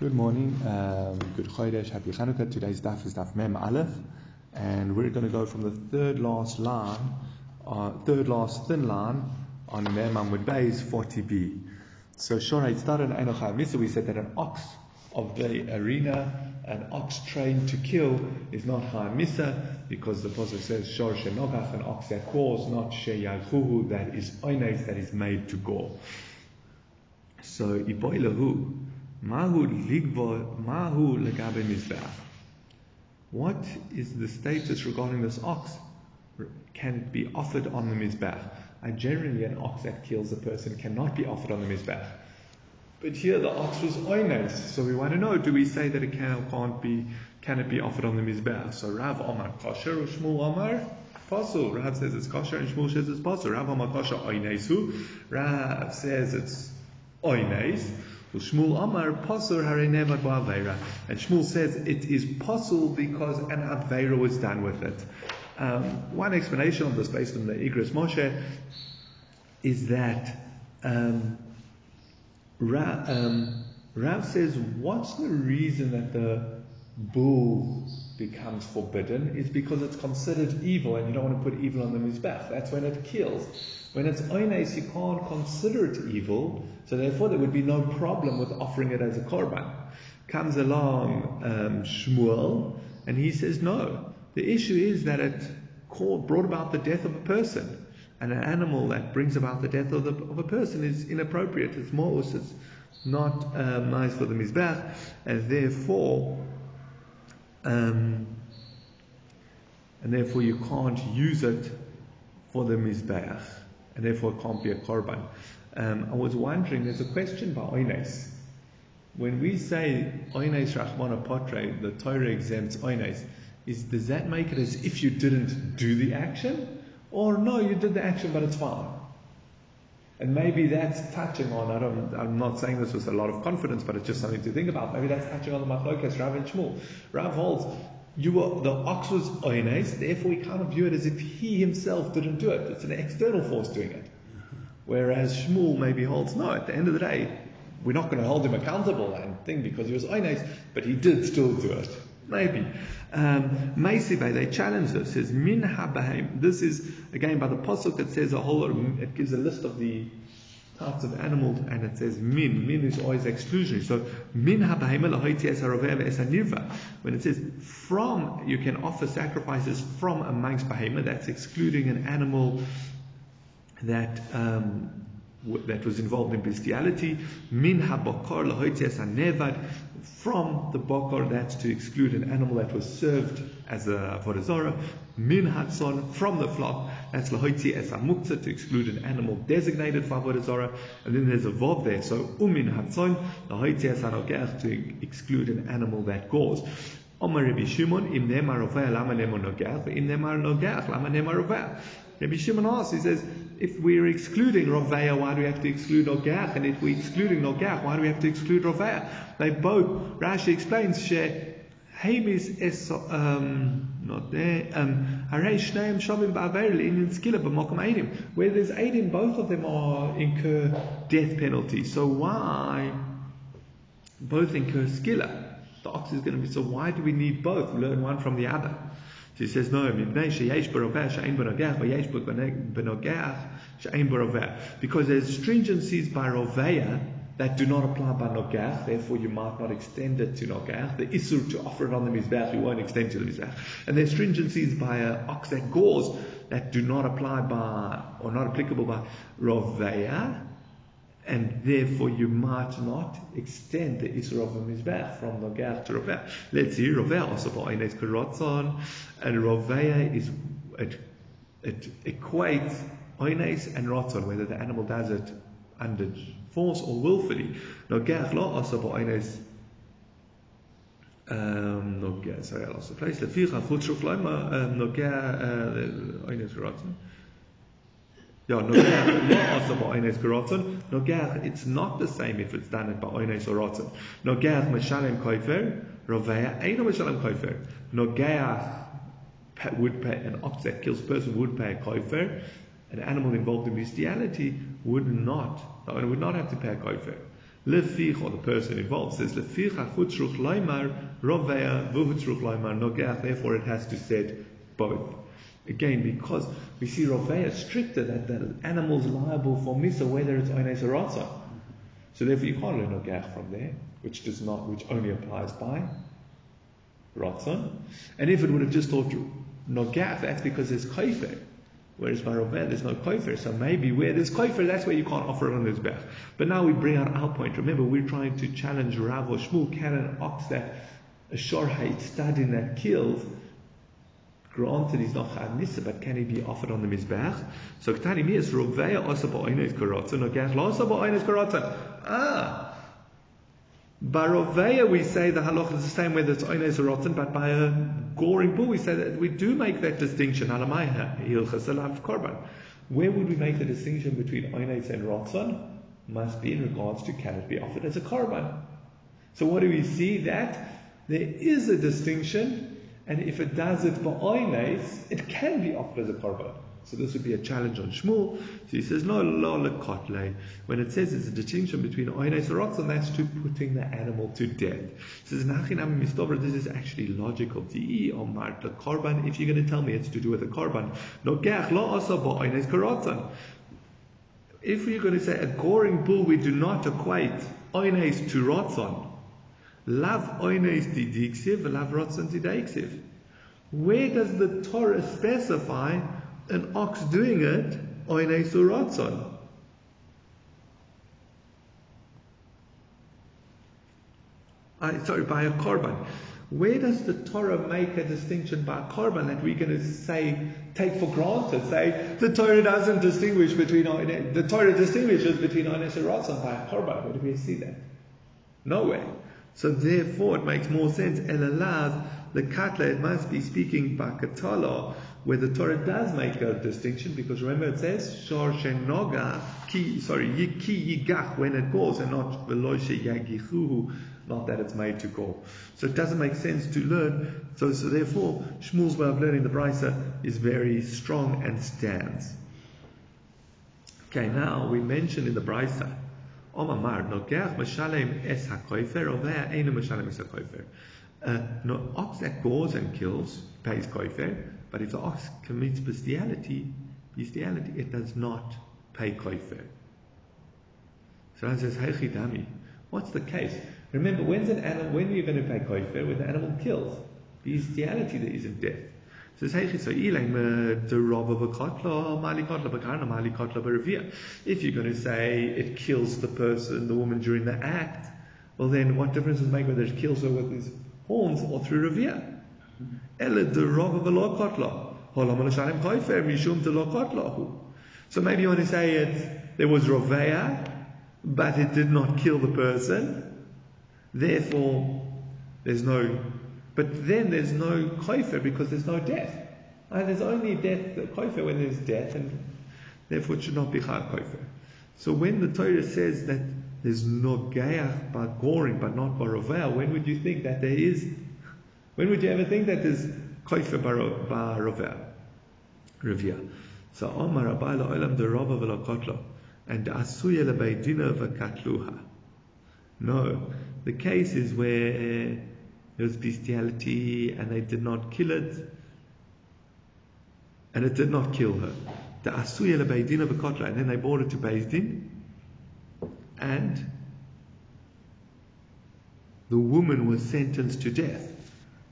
Good morning, um, good Chodesh, happy Chanukah. Today's daf is daf Mem Aleph, and we're going to go from the third last line, uh, third last thin line on Mem Amud Beis 40b. So Shora, it started in Enoch Misa. We said that an ox of the arena, an ox trained to kill, is not Misa because the Prophet says Shor Shenogach, an ox that calls, not Sheyalchuhu, that is oines, that is made to gore. So Iboilahu. Mahu ligvo, mahu legabe mizbeach. What is the status regarding this ox? Can it be offered on the mizbeach? And generally, an ox that kills a person cannot be offered on the mizbeach. But here, the ox was oines, so we want to know: Do we say that it can can't be? Can it be offered on the mizbeach? So Rav Omar kosher, or Shmuel Omar pasul. Rav says it's kosher, and Shmuel says it's pasul. Rav Omar kosher oinesu. Rav says it's oines. And Shmuel says it is pasul because an Aveira was done with it. Um, one explanation of this based on the Igros Moshe is that um, um, Rav says, what's the reason that the bull becomes forbidden? Is because it's considered evil and you don't want to put evil on the Mizbech. That's when it kills. When it's oines, you can't consider it evil, so therefore there would be no problem with offering it as a korban. Comes along um, Shmuel, and he says, no. The issue is that it brought about the death of a person. And an animal that brings about the death of, the, of a person is inappropriate. It's mo'us, it's not um, nice for the mizbech, and therefore, um, and therefore you can't use it for the mizbech and therefore it can't be a korban. Um, I was wondering, there's a question by Oines. When we say Oines Rachmana Potre, the Torah exempts Oines, is, does that make it as if you didn't do the action? Or no, you did the action, but it's fine. And maybe that's touching on, I don't, I'm not saying this with a lot of confidence, but it's just something to think about. Maybe that's touching on the Machlokas, Rav and Shmuel. Rav holds, you were, the ox was oines, therefore we kind of view it as if he himself didn't do it. It's an external force doing it. Whereas Shmuel maybe holds, no, at the end of the day, we're not going to hold him accountable and thing because he was oines, but he did still do it. Maybe. Um, they challenge this. Says min habahem. This is again by the pasuk that says a whole lot. Of, it gives a list of the types of animals, and it says min. Min is always exclusionary. So min When it says from, you can offer sacrifices from amongst behema. That's excluding an animal that. Um, that was involved in bestiality, min habakar nevad, from the bokor, that's to exclude an animal that was served as a avodah min hatzon, from the flock, that's lahoitzi es amukta, to exclude an animal designated for avodah and then there's a vov there, so umin hatzon, lahoitzi es to exclude an animal that gores. Omar Rabbi Shimon, im nemar lama nemo nogach, im nemar nogach lama rovea. Rabbi Shimon asks, he says, if we're excluding Rovea, why do we have to exclude Nogach? And if we're excluding Nogach, why do we have to exclude Rovea? They both, Rashi explains, share Hamis es, um, not there, um, Shavim Ba'aver in Skila B'mokum Eidim. Where there's Eidim, both of them are incur death penalty. So why both incur Skila? The ox is going to be, so why do we need both? Learn one from the other. So he says, no, because there's stringencies by roveya that do not apply by nogach, therefore you might not extend it to nogach. The isur to offer it on the mizbech, you won't extend to the mizbech. And there's stringencies by uh, ox that that do not apply by, or not applicable by roveya, and therefore you might not extend the Isra of Mizbech from Nogach to Rovea. Let's see, Rovea also for Eines Karotzon, and Rovea is, it, it equates Eines and Rotzon, whether the animal does it under force or willfully. Nogach lo also Eines um, Nogach, sorry, I lost the place. Leficha Chutzruf Leima, um, Nogach, Eines Karotzon. Yeah, Nogach, not also by Oines Karotzon. Nogach, it's not the same if it's done by Oines or Rotzon. Nogach, Meshalem Koifer, Rovea, Eino Meshalem Koifer. Nogach would pay, an ox that kills person would pay a Koifer. An animal involved in bestiality would not, the owner would not have to pay a Koifer. Lefich, or the person involved says, Lefich achutzruch loimar rovea vuhutzruch loimar nogeach. Therefore, it has to set both. Again, because we see rovea stricter that the animal's liable for misa, whether it's oines or rotza. So therefore, you can't learn nogeach from there, which does not, which only applies by rotzon. And if it would have just thought nogeach, that's because there's kaifer. Whereas by Roveh, there's no kofer. So maybe where there's kofer, that's where you can't offer it on his back. But now we bring out our point. Remember, we're trying to challenge Rav or Shmuel, an ox that a shorheit studying that kills, granted he's not chad nisa, but can he be offered on the mizbech? So Ktani is Roveh osa ba'oinez karotzen, or gach lo osa ba'oinez karotzen. Ah, by Roveya, we say the halach is the same whether it's oines or but by a goring bull, we say that we do make that distinction. Where would we make the distinction between oines and rotten? Must be in regards to can it be offered as a korban. So what do we see? That there is a distinction, and if it does it for it can be offered as a korban. So this would be a challenge on Shmuel. So he says, no, lo lekotle. When it says there's a distinction between oines and and that's to putting the animal to death. He says, nachinam mistover, this is actually logical. Di omar the korban, if you're going to tell me it's to do with the korban, no gach lo asa bo oines. If we're going to say a goring bull, we do not equate oines to rotzon. Lav oines didiksiv, lav rotzon didiksiv. Where does the Torah specify an ox doing it on a suratzon. sorry, by a korban. Where does the Torah make a distinction by korban that we're going to say, take for granted? Say, the Torah doesn't distinguish between, the Torah distinguishes between Oines and by a korban. Where do we see that? Nowhere. So therefore it makes more sense. and Elalav, the katla, it must be speaking by katala, where the Torah does make a distinction, because remember it says, Shor Shenoga, ki, sorry, ki yigach, when it goes, and not veloy yagichuhu, not that it's made to go. So it doesn't make sense to learn. So, so therefore, Shmuel's way of learning the Brisa is very strong and stands. Okay, now we mentioned in the Brisa, Omamar, nogeach mashalem es hakoifer, ovea enu mashalem es hakoifer. Uh, no, ox that goes and kills pays koifer, but if the ox commits bestiality, bestiality, it does not pay koifer. So I says, Hey what's the case? Remember, when's an animal, when are you going to pay koifer? When the animal kills. Bestiality there isn't death. So If you're going to say it kills the person, the woman during the act, well then what difference does it make whether it kills her with his horns or through revere? So maybe you want to say it, there was Rovea, but it did not kill the person. Therefore, there's no, but then there's no koifer because there's no death. And there's only death, koifer when there's death, and therefore it should not be chal koifer. So when the Torah says that there's no gayach by goring, but not by rovea, when would you think that there is when would you ever think that there's koifer ba rovea? Revia. So Omar Abayla Olam de Rava Velakotla and Asuya Lebeidina Vakatluha. No, the case is where there was bestiality and they did not kill it, and it did not kill her. The Asuya Lebeidina Vakotla, and then they brought it to Din, and the woman was sentenced to death.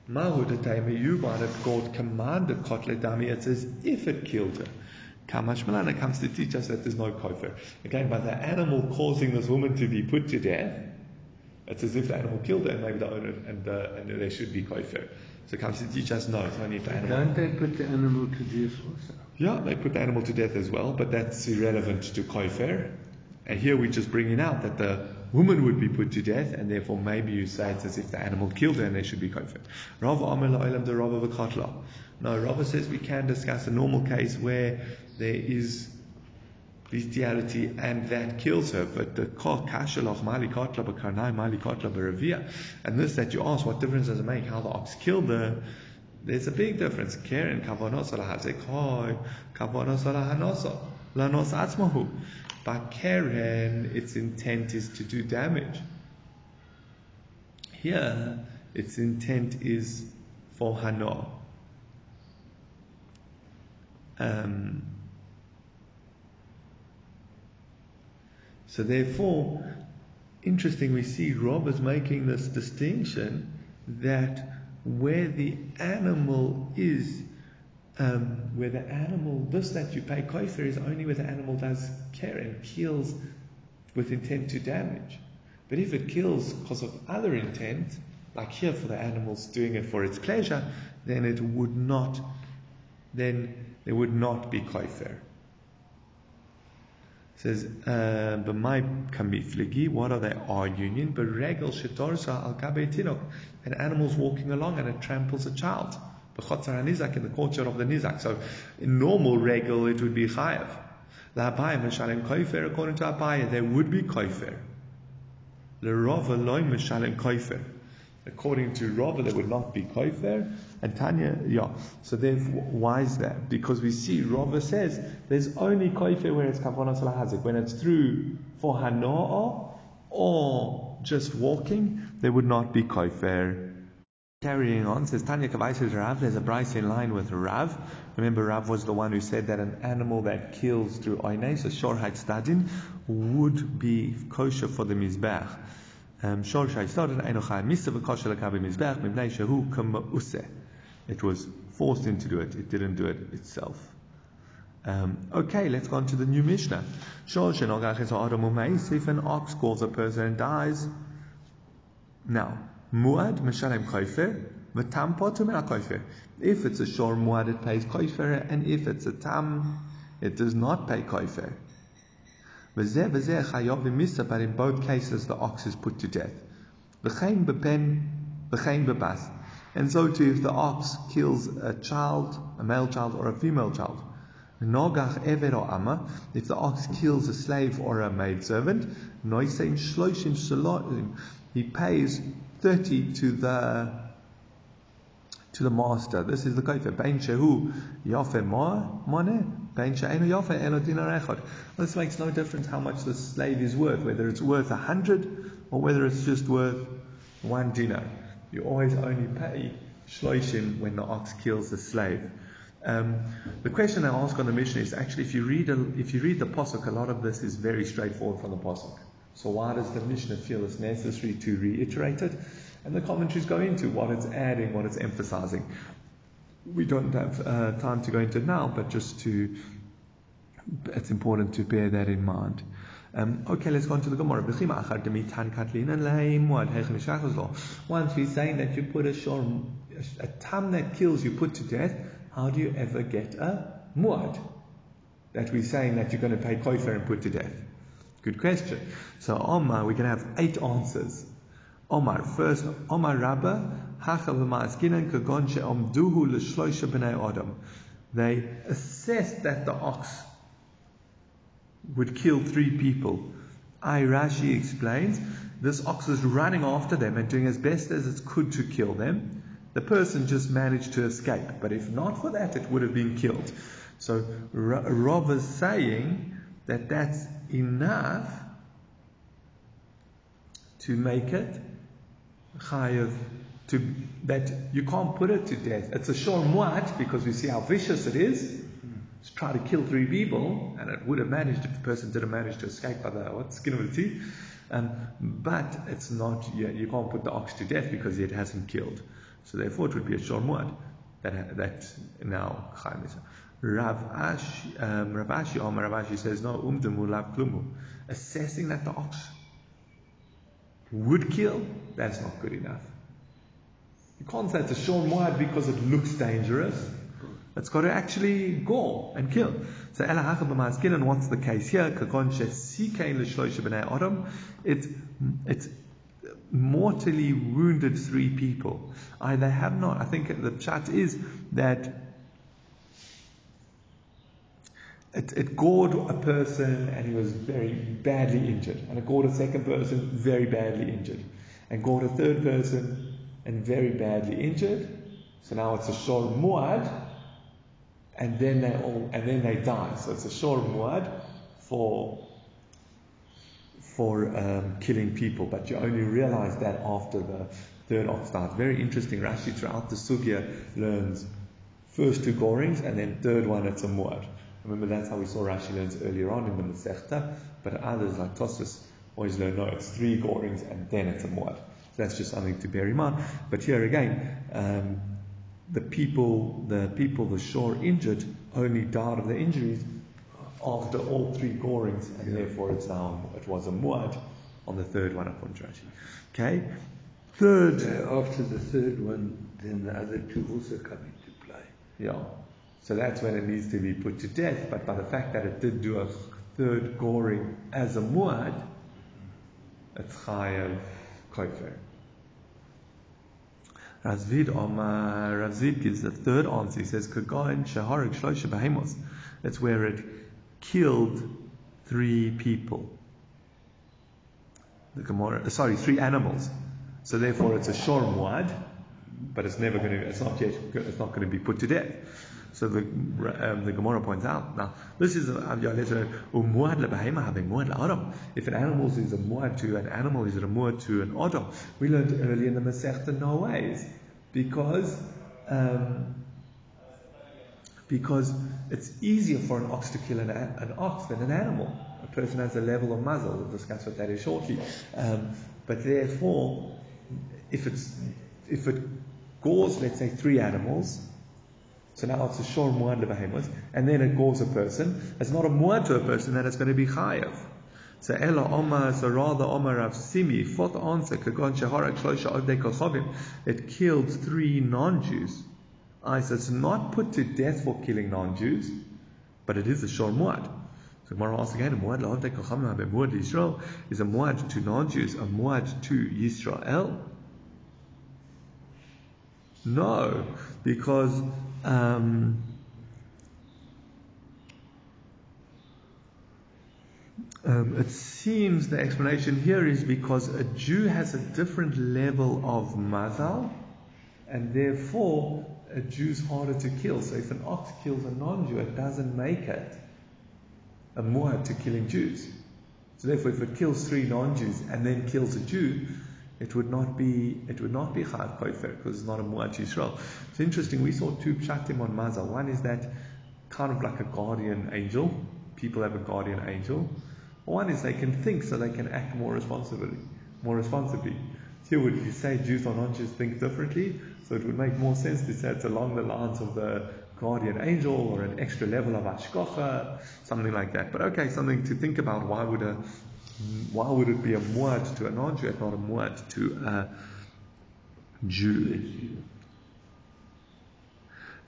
Mahudataima, you might have called commanded kotlet dami, it says if it killed her. Kamashmalana comes to teach us that there's no kofar. Again, by the animal causing this woman to be put to death, it's as if the animal killed her and maybe the owner and, uh, and there should be kofar. So it comes to teach us no, it's only if the animal. Don't they put the animal to death also? Yeah, they put the animal to death as well, but that's irrelevant to kofar. And here we're just bringing out that the woman would be put to death, and therefore maybe you say it's as if the animal killed her and they should be kofar. Rava Amel Olam the Rava Vakatla. No, Rava says we can discuss a normal case where there is bestiality and that kills her. But the kashalach mali kotla b'karnai mali kotla b'revia. And this that you ask, what difference does it make how the ox killed her? There's a big difference. Karen kavonos alahazek kavonos alahanosa lanos atzmahu. By Karen, its intent is to do damage. Here, its intent is for Hana. Um, so therefore, interesting, we see Rob is making this distinction that where the animal is, um, where the animal, this that you pay kofer is only where the animal does care and kills with intent to damage. But if it kills because of other intent, like here for the animals doing it for its pleasure, then it would not, then there would not be kofer. Says, uh, "B'may kamifligi." What are they arguing? But regel shetorsa al tinok, an animal's walking along and it tramples a child. B'chotzar nizak in the courtyard of the nizak. So, in normal regel, it would be chayav. La Abayim mishalem kofer. According to Abayim, there would be kofer. L'rova loy mishalem kofer. According to Rava, there would not be kofer. And Tanya, yeah. So therefore, why is that? Because we see Rava says there's only kofer where it's kavanah salahazik. When it's through for hanoah or just walking, there would not be kofer. Carrying on, says Tanya Kavai says Rav, there's a Brisa in line with Rav. Remember, Rav was the one who said that an animal that kills through oinei, so shorheit stadin, would be kosher for the mizbech. Um, it was forced into do it. It didn't do it itself. Um, okay, let's go on to the new Mishnah. If an ox calls a person and dies, now muad kofer. If it's a shor muad, it pays kofer, and if it's a tam, it does not pay kofer. But in both cases, the ox is put to death. And so too, if the ox kills a child, a male child or a female child, Nogach Ever or Amma, if the ox kills a slave or a maidservant, Noisein Shloshim Shalotim, he pays 30 to the to the master. This is the kofer. Bein shehu yafe mone, This makes no difference how much the slave is worth, whether it's worth a hundred or whether it's just worth one dinar. You always only pay shloishim when the ox kills the slave. Um, the question I ask on the Mishnah is actually if you read a, if you read the pasuk, a lot of this is very straightforward from the pasuk. So why does the Mishnah feel it's necessary to reiterate it? And the commentaries go into what it's adding, what it's emphasizing. We don't have uh, time to go into now, but just to, it's important to bear that in mind. Um, okay, let's go on to the Gemara. Once we're saying that you put a shor, a tam that kills, you put to death, how do you ever get a muad? That we're saying that you're going to pay kofer and put to death. Good question. So Omar, we can have eight answers. Omar, first, Omar Rabba, They assessed that the ox would kill three people. I Rashi explains, this ox was running after them and doing as best as it could to kill them. The person just managed to escape, but if not for that, it would have been killed. So Rav is saying that that's enough to make it chayav to that you can't put it to death. It's a shor muat because we see how vicious it is. It's try to kill three people, and it would have managed if the person didn't manage to escape by the what skin of the teeth. Um, but it's not. Yeah, you can't put the ox to death because it hasn't killed. So therefore, it would be a shor muat that that now is. Rav Ashi, um, Rav Omar Rav Ashi says no. Umdemu lav klumu. Assessing that the ox would kill, that's not good enough. You can't say it's a shor muad because it looks dangerous. It's got to actually gore and kill. So and what's the case here? It it mortally wounded three people. I, they have not. I think the chat is that it, it gored a person and he was very badly injured. And it gored a second person very badly injured. And gored a third person and very badly injured. So now it's a shor muad, and then they all and then they die. So it's a shor muad for for um, killing people, but you only realize that after the third ox dies. Very interesting. Rashi throughout the sugya learns first two gorings and then third one it's a muad. Remember that's how we saw Rashi learns earlier on in the Masechta, but others like Tosfos always learn no, it's three gorings and then it's a muad. That's just something to bear in mind. But here again, um, the people, the people, the shore injured only died of their injuries after all three gorings, and yeah. therefore it's now it was a muad on the third one to Rashi. Okay, third. Uh, after the third one, then the other two also come into play. Yeah. So that's when it needs to be put to death. But by the fact that it did do a third goring as a muad, it's chayav kofer. Rav Zevid Omar Rav Zevid gives the third answer. He says, Kagoin Shaharik Shlosha Behemos. That's where it killed three people. The Gemara, sorry, three animals. So therefore it's a shor muad, but it's never going to, it's not yet, it's not going to be put to death. So the um, the Gemara points out now this is a muad lebehema having muad adam. If an animal is a muad to an animal, is it a muad to an adam? We learned earlier in the Masechta no ways because um, because it's easier for an ox to kill an, an ox than an animal. A person has a level of mazal. We'll discuss what that is shortly. Um, but therefore, if it's if it gores, let's say, three animals, so now it's a shor muad to lebehemoth, and then it gores a person. It's not a muad to a person, then it's going to be chayav. So ela omar, so rather omar of simi, fourth answer, kagon shaharak shlosha odei kochavim. It killed three non-Jews. I so it's not put to death for killing non-Jews, but it is a shor muad. So Gemara asks again, a muad la'odei kochavim, a muad Israel is a muad to non-Jews, a muad to Yisrael. No, because um, um, it seems the explanation here is because a Jew has a different level of mazal, and therefore a Jew's harder to kill. So if an ox kills a non-Jew, it doesn't make it a muad to killing Jews. So therefore, if it kills three non-Jews and then kills a Jew, it would not be it would not be Chayav Kofer because it's not a Muad Yisrael. It's interesting. We saw two pshatim on Mazal. One is that kind of like a guardian angel. People have a guardian angel. One is they can think so they can act more responsibly. More responsibly. Here would you say Jews or non-Jews think differently? So it would make more sense to say it's along the lines of the guardian angel or an extra level of ashkocha, something like that. But okay, something to think about. Why would a why would it be a muad to a non-Jew and not a muad to a Jew?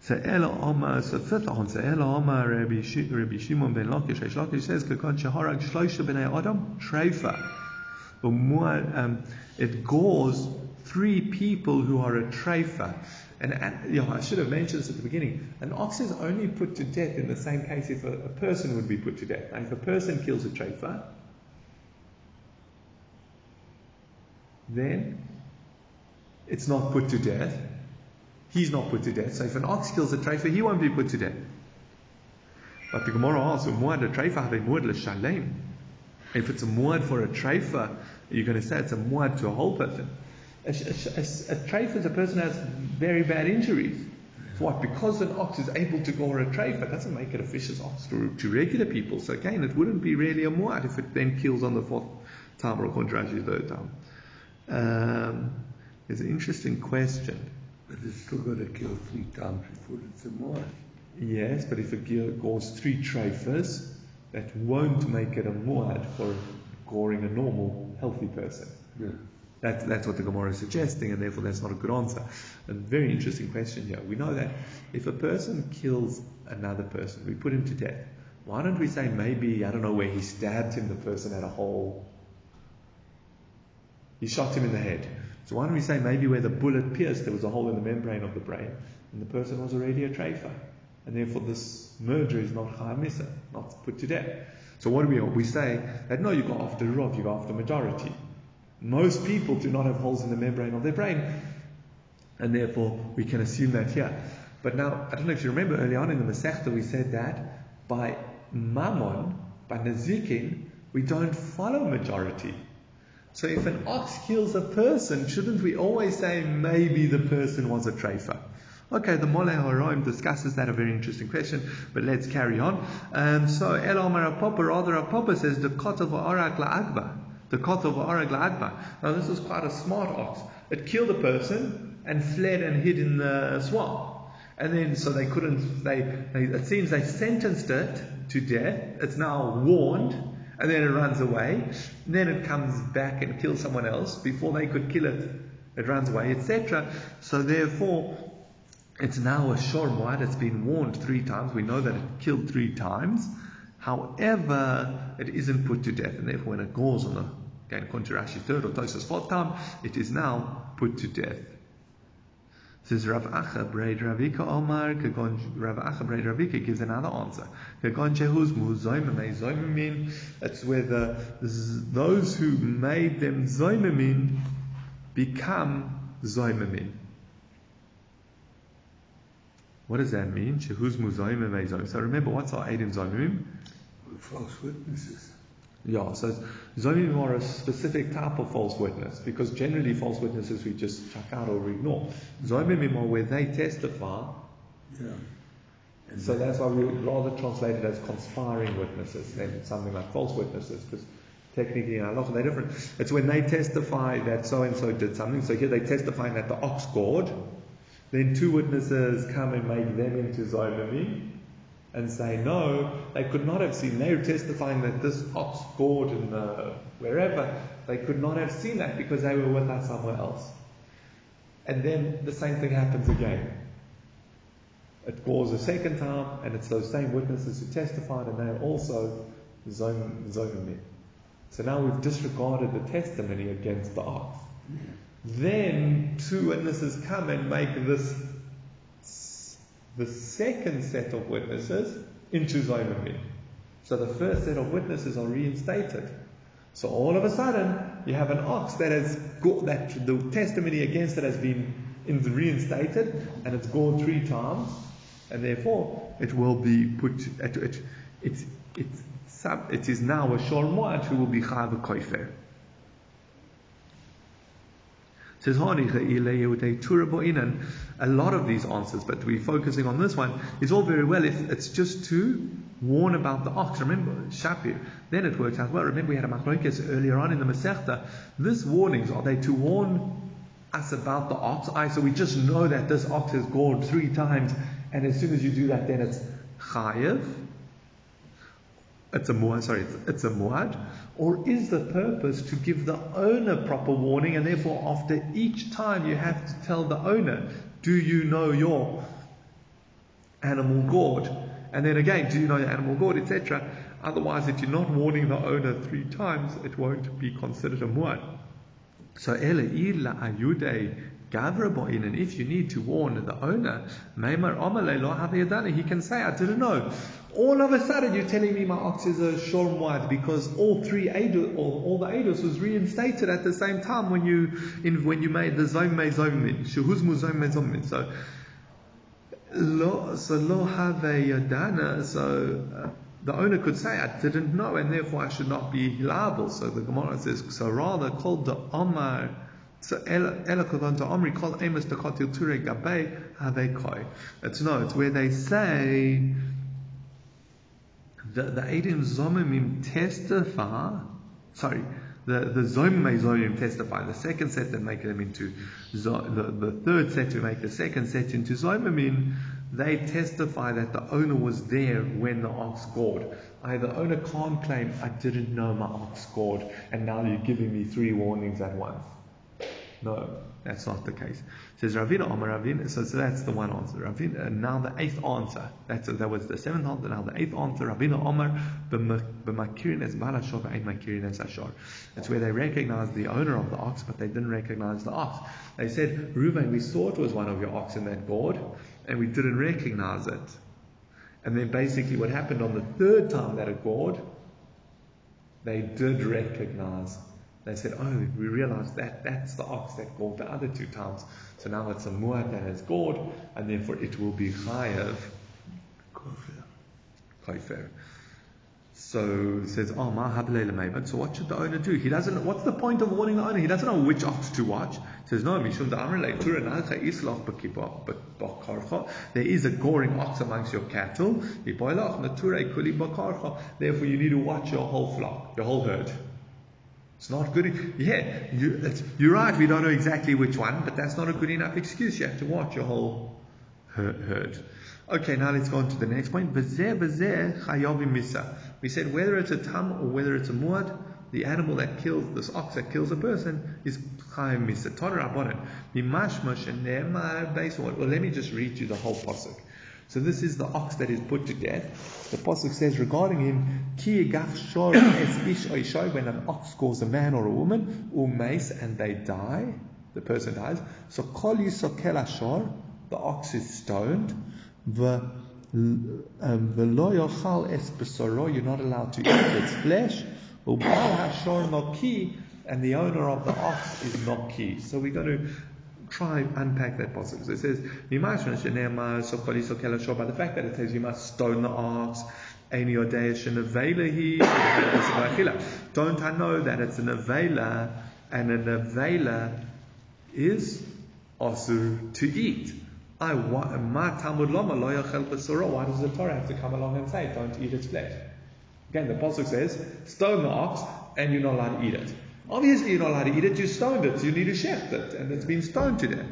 So Ela Omar, so fifth answer, Ela Omar Rabbi, Shimon ben Lakish, Reish Lakish says, Kakon Shaharag Shloisha b'nei Adam, Treifa. Um, it gores three people who are a treifa. And, and you know, I should have mentioned this at the beginning. An ox is only put to death in the same case if a, a person would be put to death. Now, if a person kills a treifa, then it's not put to death. He's not put to death. So if an ox kills a treifa, he won't be put to death. But the Gemara asks, a a muad. If it's a muad for a treifa, you're going to say it's a muad to a whole person. A, a, a, a is a person who has very bad injuries. So what? Because an ox is able to gore a treifa, doesn't make it a vicious ox to, to regular people. So again, it wouldn't be really a muad if it then kills on the fourth time or contrashes third time. Um, it's an interesting question. But it's still got to kill three times before it's a muad. Yes, but if it gores three treifas, that won't make it a muad for goring a normal, healthy person. Yeah. That, that's what the Gemara is suggesting, and therefore that's not a good answer. A very interesting question here. We know that if a person kills another person, we put him to death. Why don't we say maybe, I don't know, where he stabbed him, the person had a hole he shot him in the head. So why don't we say maybe where the bullet pierced, there was a hole in the membrane of the brain, and the person was already a treifa, and therefore this murder is not chaymisa, not put to death. So what do we we say that no, you go after rov, you go after majority. Most people do not have holes in the membrane of their brain, and therefore we can assume that here. But now I don't know if you remember early on in the Masechta we said that by mammon, by nazikin, We don't follow majority. So if an ox kills a person, shouldn't we always say maybe the person was a treifa? Okay, the Mole Haroim discusses that, a very interesting question, but let's carry on. Um, so El Omar Apapa, rather Apapa says the kot of Arak La'agba. The kot of Arak La'agba. Now this was quite a smart ox. It killed a person and fled and hid in the swamp. And then, so they couldn't, they, they, it seems they sentenced it to death. It's now warned, and then it runs away. Then it comes back and kills someone else. Before they could kill it, it runs away, etc. So therefore, it's now a shormwad. It's been warned three times. We know that it killed three times. However, it isn't put to death, and therefore, when it goes on the again, Rashi third or Tosfos fourth time, it is now put to death. Says Rav Acha Braid Ravika Omar Kagon Rav Acha Braid Ravika gives another answer. Kagon Jehuz Muzoimim Zoimim. That's where the those who made them Zoimim become Zoimim. What does that mean? Shehuz Muzoimim So remember, what's our aid in Zoimim? False witnesses. Yeah, so Zomim are a specific type of false witness because generally false witnesses we just chuck out or ignore. Zomim are where they testify. Yeah. And so that's why we would rather translate it as conspiring witnesses than something like false witnesses because technically in they're different. It's when they testify that so and so did something. So here they testify that the ox gored. Then two witnesses come and make them into Zomim and say, no, they could not have seen. They were testifying that this ox gored in the wherever. They could not have seen that because they were with us somewhere else. And then the same thing happens again. It gores a second time, and it's those same witnesses who testified, and they're also zoning So now we've disregarded the testimony against the ox. Then two witnesses come and make this the second set of witnesses into Zaymamin. So the first set of witnesses are reinstated. So all of a sudden, you have an ox that has got that the testimony against it has been reinstated, and it's gone three times, and therefore it will be put. It, it, it, is now a shormoat who will be chayav koifer. Says a lot of these answers, but we're focusing on this one. It's all very well if it's just to warn about the ox. Remember, Shapir. Then it works out well. Remember, we had a machlokes earlier on in the Masechta. This warnings are they to warn us about the ox? I so we just know that this ox has gored three times, and as soon as you do that, then it's chayiv. It's a muad. Sorry, it's, it's a muad. Or is the purpose to give the owner proper warning and therefore after each time you have to tell the owner, do you know your animal gored? And then again, do you know your animal gored, etc. Otherwise, if you're not warning the owner three times, it won't be considered a muad. So, ela ila ayude and if you need to warn the owner, he can say, I didn't know. All of a sudden, you're telling me my ox is a shorm because all three eidos, all, all the eidos was reinstated at the same time when you in, when you made the zomei zomin, shehuzmu zomei zomin. So, so lo have yadana. So uh, the owner could say, I didn't know, and therefore I should not be liable. So the Gemara says, so rather called the Omar so Ela Kovan to Omri called Amos to Kotil Ture Gabe Havekoi. It's no, it's where they say the the Adim Zomimim testify sorry, the, the Zomimei Zomim testify, the second set that make them into the, the third set to make the second set into Zomimim, they testify that the owner was there when the ox gored. I, the owner can't claim, I didn't know my ox gored, and now you're giving me three warnings at once. No, that's not the case. Says Ravina Omar Ravina. So, so that's the one answer. Ravina. And now the eighth answer. That's that was the seventh answer. Now the eighth answer. Ravina Omar b'makirin es balashor and makirin es ashor. That's where they recognized the owner of the ox, but they didn't recognize the ox. They said, Reuven, we saw it was one of your oxen that gored, and we didn't recognize it. And then basically what happened on the third time that it gored, they did recognize they said, oh, we realized that that's the ox that gored the other two times. So now it's a muad that has gored, and therefore it will be chayav kofir. So he says, Oh, But So what should the owner do? He doesn't, what's the point of warning the owner? He doesn't know which ox to watch. He says, No, Mishum There is a goring ox amongst your cattle. Therefore, you need to watch your whole flock, your whole herd. It's not good. Yeah, you, you're right, we don't know exactly which one, but that's not a good enough excuse. You have to watch your whole herd. Okay, now let's go on to the next point. We said whether it's a tam or whether it's a muad, the animal that kills, this ox that kills a person, is chayim misa. Well, let me just read you the whole pasuk. So this is the ox that is put to death. The pasuk says regarding him, ki shor es ish when an ox calls a man or a woman, umeis, and they die, the person dies. So kol yisokel ashor, the ox is stoned. The um, lo yochal es besoro, you're not allowed to eat its flesh. Ubal hashor noki, and the owner of the ox is noki. So we're going to try unpack that passage. So it says, by the fact that it says you must stone the ox, don't I know that it's an avela and an avela is also to eat? I my Why does the Torah have to come along and say, don't eat its flesh? Again, the pasuk says, stone the ox, and you're not allowed to eat it. Obviously, you're not allowed to eat it. You stoned it. so You need to shecht it, and it's been stoned to death.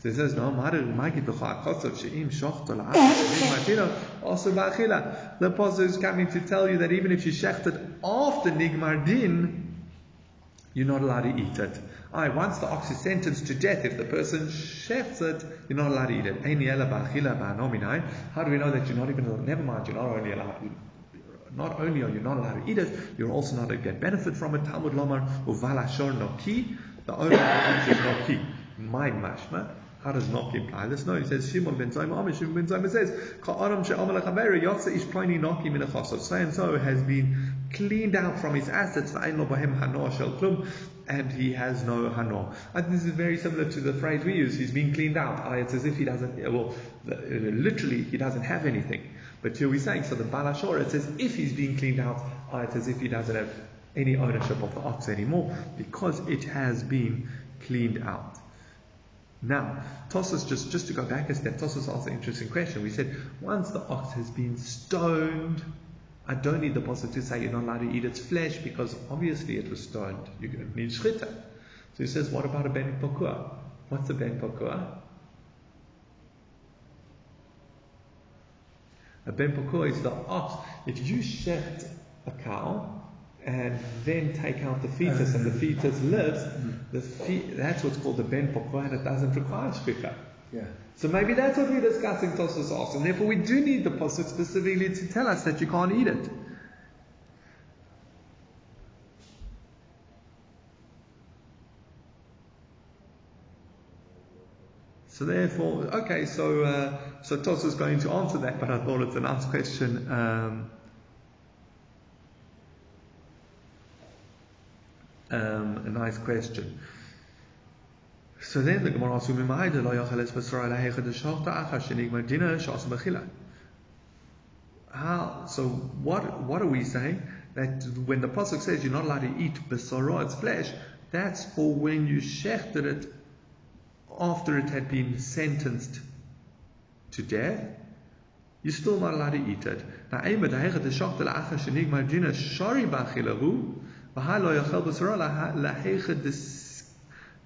So he says, no, also The pasuk is coming to tell you that even if you shecht it after nigmar din, you're not allowed to eat it. Aye, once the ox is sentenced to death, if the person shefts it, you're not allowed to eat it. How do we know that you're not even, never mind, you're not only allowed to not only are you not allowed to eat it, you're also not allowed to get benefit from it. Talmud Lomar, uvala uvalashor noki, the owner of the is noki. My mashma, how does not imply this? No, he says Shimon ben Zoma. Shimon ben Zoma says Ka'aram she'amal chaveri yotze ish ploni noki min So and so has been cleaned out from his assets. And he has no hanor. Think this is very similar to the phrase we use. He's been cleaned out. Uh, it's as if he doesn't. Well, uh, literally, he doesn't have anything. But here we're saying so. The balashor it says if he's being cleaned out, uh, it's as if he doesn't have any ownership of the ox anymore because it has been cleaned out. Now, Tosfos, just, just to go back a step, Tosfos asked an interesting question. We said, once the ox has been stoned, I don't need the pasuk to say you're not allowed to eat its flesh because obviously it was stoned. You it means shchita. So he says, what about a ben pokua? What's a ben pokua? Ben pokua is the ox. If you shecht a cow, and then take out the fetus, and the uh. fetus lives, mm. the fe- that's what's called the ben pokua, and it doesn't require shchita. Yeah. So maybe that's what we're discussing Tosfos asks, and therefore we do need the pasuk specifically to tell us that you can't eat it. So therefore, okay, so uh, so Tos is going to answer that, but I thought it's a nice question. Um, um, a nice question. So then the Gemara asks, How, so what, what are we saying? That when the Pasuk says you're not allowed to eat besara, its flesh, that's for when you shechted it after it had been sentenced to death. You're still not allowed to eat it. Now,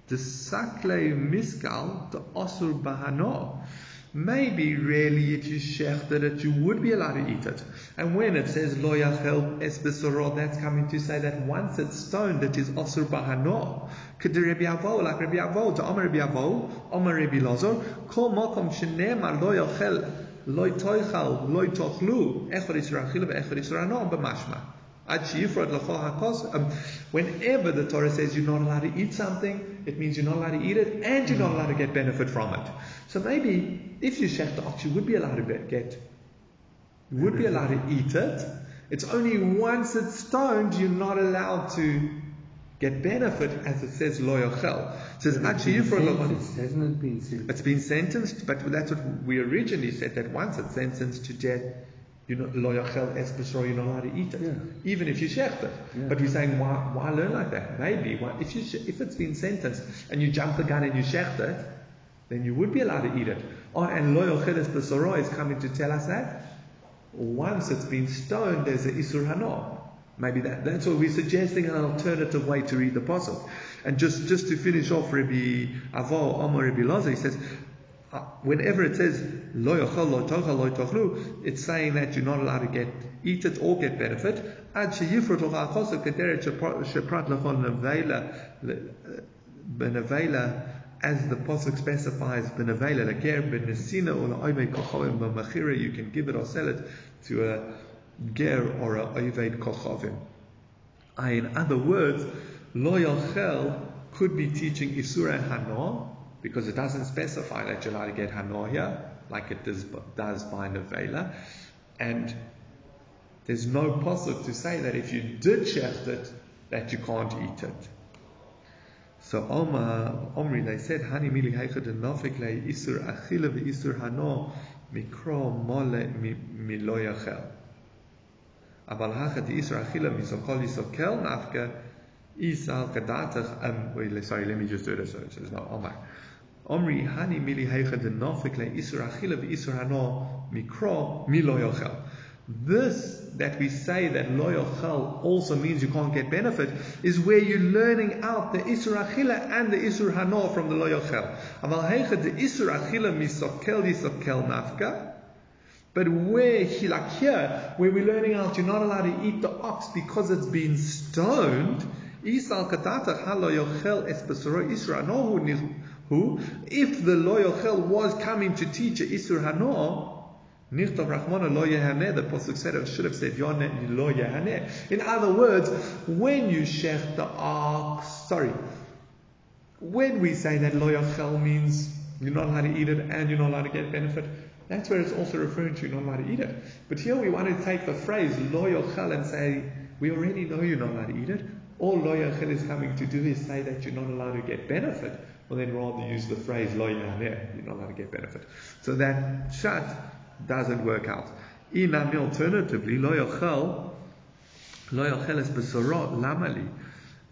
the sakle miskal, the osur bahano. Maybe really if you shechted it, you would be allowed to eat it. And when it says lo yachel es that's coming to say that once it's stoned, it is osur bahano. Could Rabbi Avo, like Rabbi Avo, to Omer Rabbi Avo, Omer Rabbi Lazar, kol makom shenemar lo yachel, lo toichal, lo tochlu, echor yisra achil, echor yisra no, b'mashma. Um, whenever the Torah says you're not allowed to eat something, it means you're not allowed to eat it and you're not mm. allowed to get benefit from it. So maybe if you shech the ox, you would be allowed to get, you would be allowed to eat it. It's only once it's stoned you're not allowed to get benefit, as it says lo yochel. It says actually you for Hasn't it been sentenced? It's been sentenced, but that's what we originally said that once it's sentenced to death, You're not, lo yachel es b'soro, you're not allowed to eat it, Yeah. even if you shecht it. Yeah. But we're saying, why, why learn like that? Maybe why, if you if it's been sentenced and you jump the gun and you shecht it, then you would be allowed to eat it. Oh, and lo yachel es b'soro is coming to tell us that once it's been stoned, there's an isur hano. Maybe that, that's what we're suggesting an alternative way to read the pasuk. And just, just to finish off, Rabbi Avo Omar Rabbi Loza, he says, Uh, whenever it says lo yochel, lo tochel, lo tochlu, it's saying that you're not allowed to get eat it or get benefit. Ad sheyifrot locha achosav kederet sheprat lachon nevela uh, benevela as the pasuk specifies benevela laker benesina or la'oived kochavim b'machira you can give it or sell it to a ger or a oived kochavim. In other words, lo yochel could be teaching isura hano because it doesn't specify that you're allowed to get hano here like it does, does by nevela, and there's no pasuk to say that if you did shecht it that you can't eat it. So Oma Omri they said Hani mili heichad nafik le isur achila ve isur hano mikro mole milo yachel. אבל הכת איסר אכילה מסוכול יסוכל נפקא איסל כדתך um wait sorry let me just do it so it says no Omar Omri hani mili isur achila isur mikro yochel this that we say that lo yochel also means you can't get benefit is where you're learning out the isur achila and the isur hano from the lo yochel aval heicha de isur achila misokel yisokel nafka but where he like here, where we're learning out you're not allowed to eat the ox because it's been stoned. Isal katata halo yochel es isra no who if the lo yochel was coming to teach isur hano. Nichtov Rachmana lo yehaneh. The pasuk said it should have said yoneh lo yehaneh. In other words, when you shech the ox, sorry, when we say that lo yochel means you're not allowed to eat it and you're not allowed to get benefit, that's where it's also referring to you're not allowed to eat it. But here we want to take the phrase lo yochel and say we already know you're not allowed to eat it. All lo yochel is coming to do is say that you're not allowed to get benefit. Well, then rather use the phrase lo yahaneh, you're not allowed to get benefit. So that shat doesn't work out. Inami alternatively lo yochel lo yochel is besorot lamali.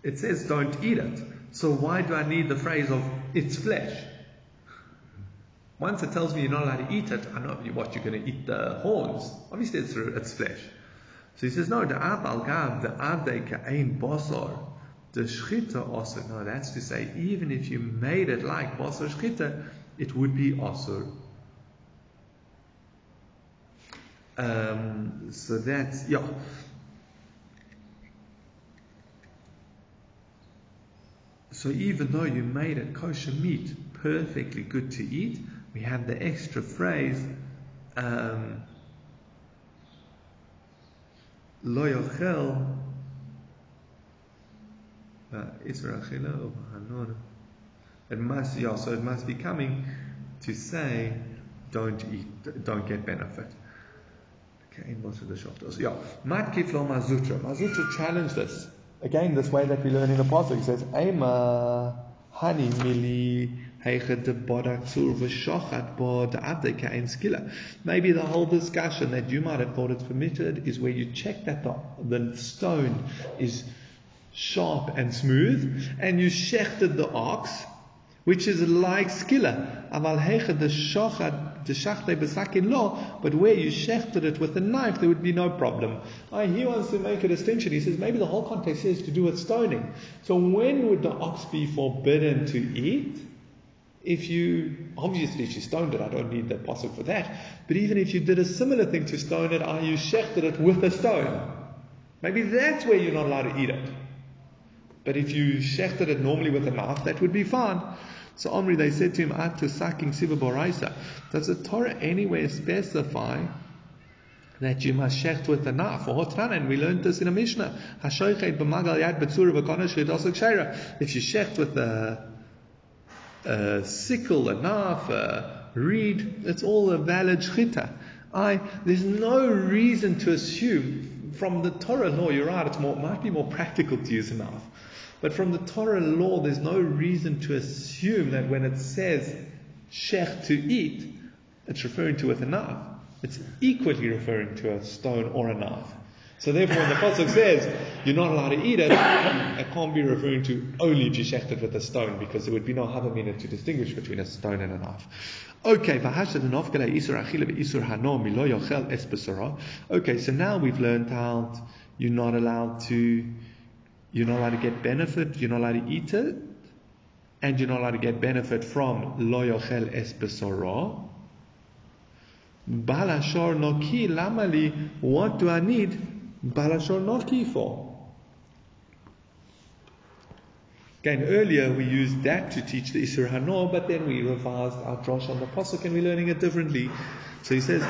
It says don't eat it. So why do I need the phrase of its flesh? Once it tells me you're not allowed to eat it, I know what you're going to eat the horns. Obviously, it's, it's flesh. So he says, no, the ab al gab, the avde ka'ain basar, the shchita also. No, that's to say, even if you made it like basar shchita, it would be asur. Um, so that's, yeah. So even though you made it kosher meat perfectly good to eat, we have the extra phrase um, lo yochel Uh, it must yeah, so it must be coming to say don't eat don't get benefit. Okay most of the shoftos yeah matkif lo Mar Zutra. Mazutra challenged this. Again this way that we learn in the pasuk he says ema hani mili Maybe the whole discussion that you might have thought it's permitted is where you check that the, the stone is sharp and smooth, and you shechted the ox, which is like skilla. But where you shechted it with a knife, there would be no problem. He wants to make a distinction. He says maybe the whole context is to do with stoning. So when would the ox be forbidden to eat? if you obviously if you stoned it, I don't need the pasuk for that. But even if you did a similar thing to stone it, are you shechted it with a stone? Maybe that's where you're not allowed to eat it. But if you shechted it normally with a knife, that would be fine. So Omri, they said to him, Atu saking siva. Does the Torah anywhere specify that you must shecht with a knife? Or and we learned this in a Mishnah. If you shecht with a a sickle, a knife, a reed, it's all a valid shchita. I, there's no reason to assume from the Torah law, you're right, it might be more practical to use a knife. But from the Torah law, there's no reason to assume that when it says shech to eat, it's referring to with a knife. it's equally referring to a stone or a knife. So therefore, when the pasuk says you're not allowed to eat it, it can't be referring to only it with a stone, because there would be no havamina to distinguish between a stone and a knife. Okay, Okay, so now we've learned out you're not allowed to you're not allowed to get benefit, you're not allowed to eat it, and you're not allowed to get benefit from lo yochel es. Balashor noki lamali, what do I need balashor noki for? Again, earlier we used that to teach the Isur Hanor, but then we revised our drosh on the Pasuk and we're learning it differently. So he says,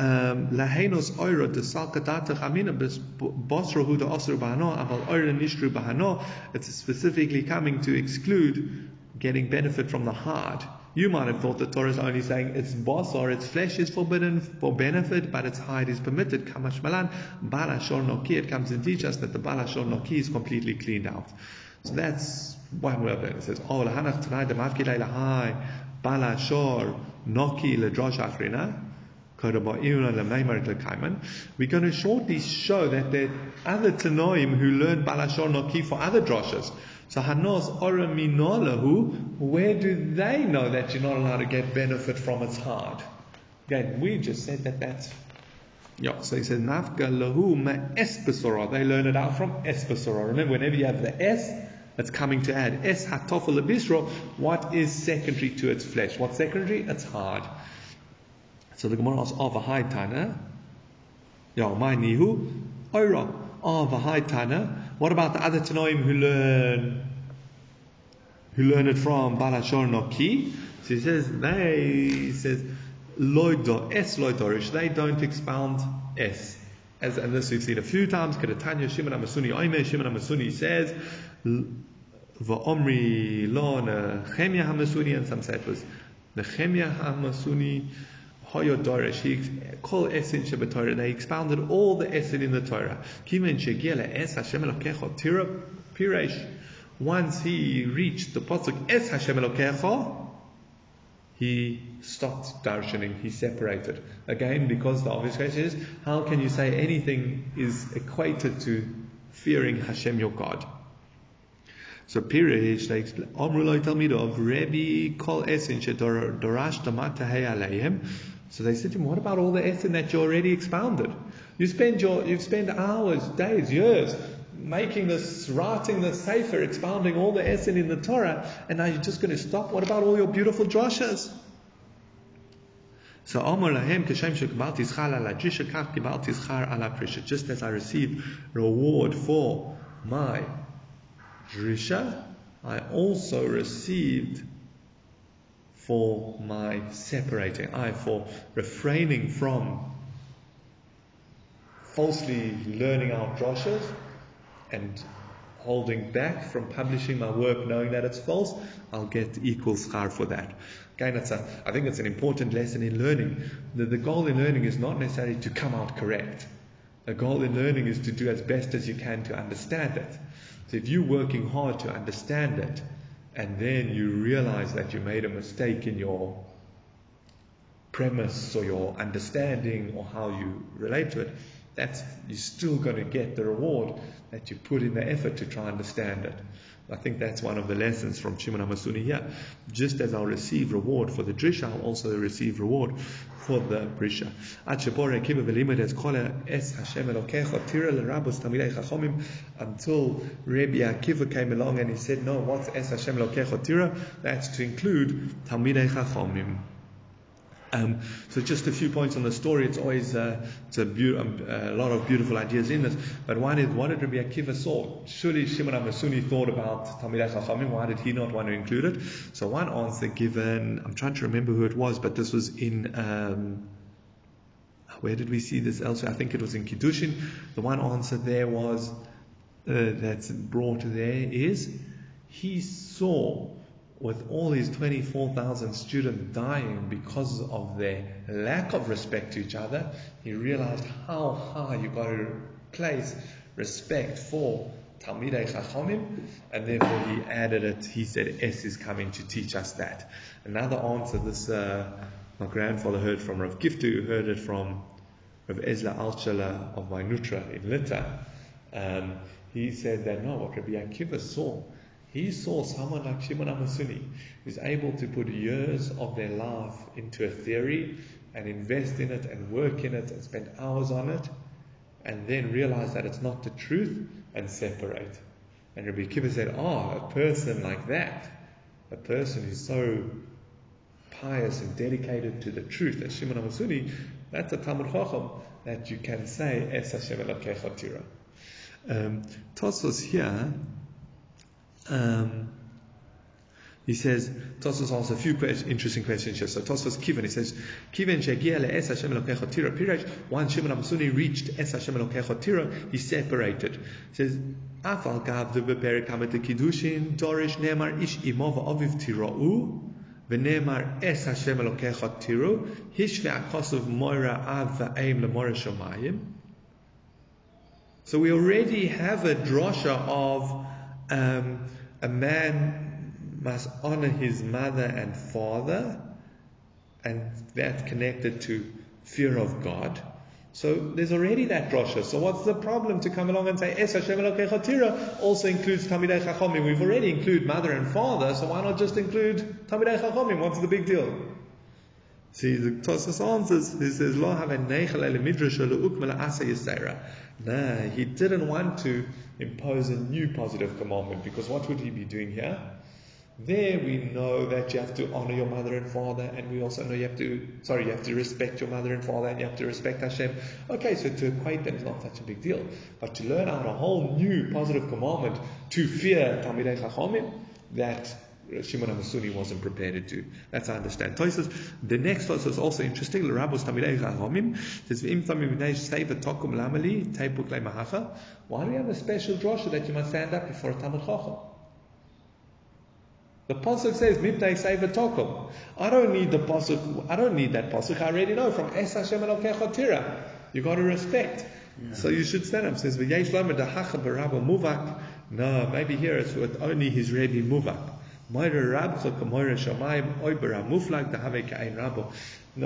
um, Lahenos oira de salkadatach amina bosrohu de osr bahano, aval oira nishru bahano. It's specifically coming to exclude getting benefit from the heart. You might have thought the Torah is only saying its boss or its flesh is forbidden for benefit, but its hide is permitted. Kamash malan, balashor noki. It comes and teach us that the balashor noki is completely cleaned out. So that's one way of it. It says, Oh, lahanach tanai demavki leilahai, balashor noki ledrosh achrina. We're going to shortly show that there are other Tanoim who learn Balashor Noki for other droshes. So Hanos Ora Minolahu, where do they know that you're not allowed to get benefit from its hard? Again, we just said that that's yeah, so he says Nafka lahu ma espesora. They learn it out from espesora. Remember, whenever you have the s, it's coming to add es hatofel abisro. What is secondary to its flesh? What's secondary? It's hard. So the Gemara asks, "Of a high tana, yeah, my nihu, oira, of a high tana. What about the other tanoim who learn, who learn it from Balashor Noki? So he says they he says loido es loidorish. They don't expound es. As and this we've seen a few times. Kedatanya Shimon Amasuni Oime Shimon Amasuni says. Va'omri lo Nehemia Hamasuni, and some say it was Nehemia Hamasuni. Hoyo Dorish, he called Esin Shabbatorah, they expounded all the Esin in the Torah. Kimen Shegiela Es Hashem Elokecho Tira Piresh. Once he reached the Pasuk Es Hashem Elokecho, he stopped darshaning, he separated. Again, because the obvious question is, how can you say anything is equated to fearing Hashem your God? So Pirish, like Omrulai Talmidov, Rebbe Kol Esin Shedorash Damatahei Aleim, so they said to him, What about all the essen that you already expounded? You spend your, you've spent hours, days, years making this, writing this sefer, expounding all the essen in the Torah, and now you're just going to stop? What about all your beautiful drashas? So Omar Lahem Kashem Shekbalti Schar ala Jisha Kach Kibalti Schar ala Prisha. Just as I receive reward for my Drisha, I also received for my separating, I for refraining from falsely learning our droshes and holding back from publishing my work knowing that it's false, I'll get equal schar for that. Again, it's a, I think it's an important lesson in learning. The, the goal in learning is not necessarily to come out correct. The goal in learning is to do as best as you can to understand it. So if you're working hard to understand it, and then you realize that you made a mistake in your premise or your understanding or how you relate to it, that's you're still going to get the reward that you put in the effort to try and understand it. I think that's one of the lessons from Shimon Hamasuni here. Just as I'll receive reward for the drisha, I'll also receive reward for the brisha. Until Rabbi Akiva came along and he said, no, what's es Hashem elokecha tira? That's to include Talmidei Chachomim. Um, so just a few points on the story. It's always uh, it's a, be- um, a, lot of beautiful ideas in this. But one is, what did Rabbi Akiva saw? Surely Shimon Amasuni thought about Talmidei Chachamim. Why did he not want to include it? So one answer given, I'm trying to remember who it was, but this was in. Um, where did we see this elsewhere? I think it was in Kiddushin. The one answer there was uh, that's brought there is he saw with all these 24,000 students dying because of their lack of respect to each other, he realized how high you got to place respect for Talmidei Chachamim, and therefore he added it. He said, S is coming to teach us that. Another answer, this uh, My grandfather heard from Rav Gifter, heard it from Rav Ezra Alchala of Mainutra in Lita. Um, he said that no, what Rabbi Akiva saw, he saw someone like Shimon Amasuni who's able to put years of their life into a theory and invest in it and work in it and spend hours on it and then realize that it's not the truth and separate. And Rabbi Akiva said, oh, a person like that, a person who's so pious and dedicated to the truth, as Shimon Amasuni, that's a Talmud Chacham that you can say, Es Hashem Elokecha Tira. Um, Tosfos here, um, he says, Tosfos asks a few question, interesting questions here. So Tosfos Kivan, he says, Kivan shegia le'es Hashem Elokecha Tira Pirash, once Shimon Amasuni reached Es Hashem Elokecha Tira, he separated. He says, Afal gav the beperik hamet kiddushin, dorish nemar ish imo va'aviv tira'u, v'nemar es Hashem Elokecha Tiru, hishve akosov moira av va'aim lemora shomayim. So we already have a drosha of um, a man must honor his mother and father, and that's connected to fear of God. So there's already that drosha. So what's the problem to come along and say Es Hashem also includes Tamidei Chachomim? We've already included mother and father, so why not just include Tamidei Chachomim? What's the big deal? See, the Tosfos answers, he says, ele midrash. No, he didn't want to impose a new positive commandment because what would he be doing here? There we know that you have to honor your mother and father, and we also know you have to, sorry, you have to respect your mother and father, and you have to respect Hashem. Okay, so to equate them is not such a big deal. But to learn out a whole new positive commandment to fear Talmidei Chachomim, that Shimon HaMasuni wasn't prepared to do. That's I understand. Toises, the next verse is also interesting. L'rabos Talmidei Chachomim says, "V'im tamim b'nei seiva tokum lamali teipuk mahacha." Why do we have a special drosha that you must stand up before a Talmud Chacham? The pasuk says, "Mipnei seiva tokum." I don't need the pasuk. I don't need that pasuk. I already know from Es Hashem Elokecha Tira. You got to respect. Yeah. So you should stand up. It says, "V'yesh lamer dahacha b'rabba muvak." No, maybe here it's with only his Rebbe muvak. No,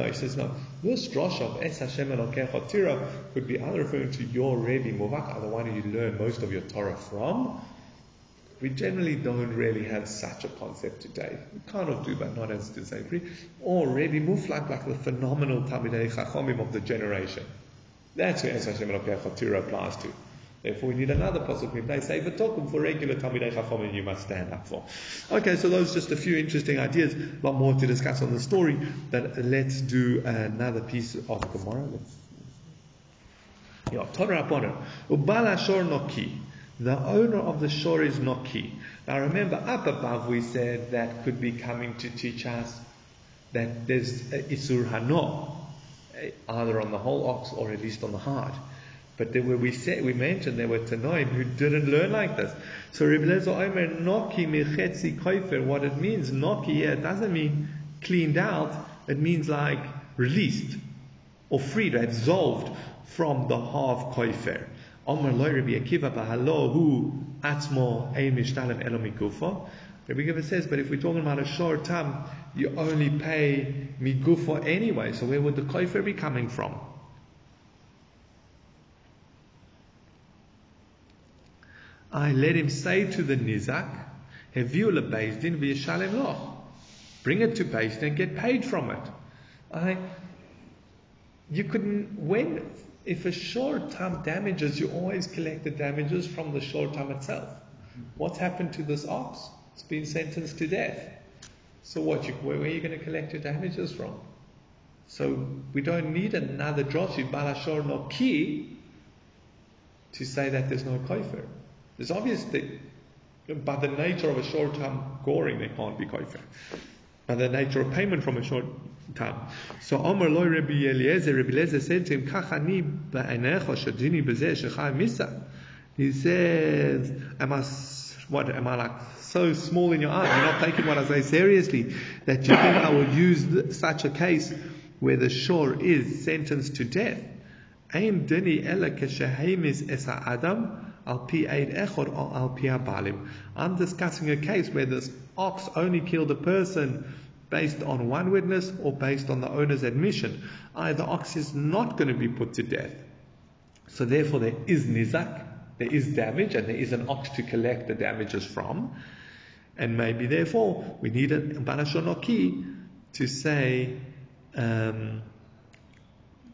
he says no. This drosh of Es Hashem Elokecha Tira could be either referring to your Rebbe muvak, the one you learn most of your Torah from, we generally don't really have such a concept today. We kind of do, but not as disably. Or Rebbe Muflak, like the phenomenal Talmidei Chachomim of the generation. That's where Es Hashem Elokecha applies to. Therefore, we need another pasuk. They say v'tokum for regular Talmidei Chachomim you must stand up for. Okay, so those are just a few interesting ideas. A lot more to discuss on the story. But let's do another piece of Gemara. Let's. Yeah, Torah. Ubala Shor Noki. The owner of the shore is Noki. Now remember, up above we said that could be coming to teach us that there's Isur Hano, either on the whole ox or at least on the heart. But there were, we said, we mentioned there were Tanoim who didn't learn like this. So Rebbe Lezer Omer, Noki Mechetzi Koifer, what it means, Noki here, it doesn't mean cleaned out, it means like released or freed absolved from the half Koifer. Omer loy Rabbi Akiva b'halo hu atzmo ein mishtalem elo migufa. Rabbi Akiva says, but if we're talking about a short time, you only pay migufa anyway. So where would the koifer be coming from? I let him say to the nizak, "Heviu lebezdin v'yishalem loch." Bring it to Beis and get paid from it. I, you couldn't when if a short term damages, you always collect the damages from the short term itself. What's happened to this ox? It's been sentenced to death. So what? You, where, where, are you going to collect your damages from? So we don't need another droshi balashor no ki to say that there's no kofer. obvious that by the nature of a short term goring, they can't be kofer. By the nature of payment from a short time. So Omar loy Rabbi Eliezer, Rabbi Eliezer said to him, Kachani ba'enecha shadini b'zeh shechai misa. He says, am I, what, am I like so small in your eyes? You're not taking what I say seriously that you think I would use such a case where the shore is sentenced to death. Ain dini ela keshehemis esa adam al pi eid echor al pi balim. I'm discussing a case where this ox only killed a person based on one witness or based on the owner's admission. Either ox is not going to be put to death. So therefore there is nizak, there is damage, and there is an ox to collect the damages from. And maybe therefore we need a balashonoki to say um,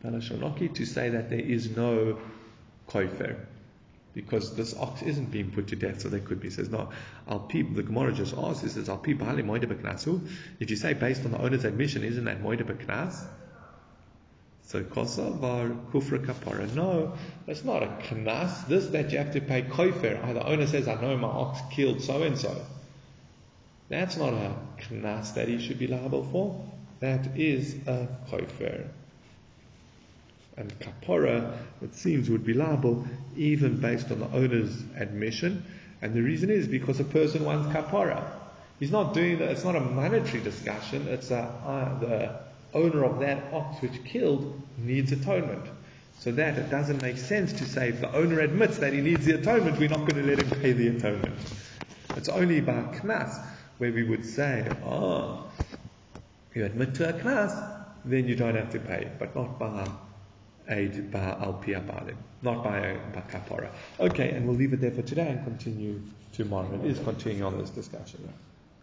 to say that there is no kofer because this ox isn't being put to death, so there could be. He says, no, Al the Gemara just asks, he says, Al Pi Bali Moide If you say based on the owner's admission, isn't that Moide Beknas? So Kosavar Kufra Kapara. No, that's not a knas. This that you have to pay kofer. Ah, the owner says, I know my ox killed so and so. That's not a knas that he should be liable for. That is a kofer and kapora, it seems, would be liable even based on the owner's admission. And the reason is because a person wants kapora. He's not doing that, it's not a monetary discussion, it's a, uh, the owner of that ox which killed needs atonement. So that it doesn't make sense to say if the owner admits that he needs the atonement, we're not going to let him pay the atonement. It's only by knas where we would say, oh, you admit to a knas, then you don't have to pay, but not by by not by by kapara. Okay, and we'll leave it there for today and continue tomorrow. It is continuing on this discussion.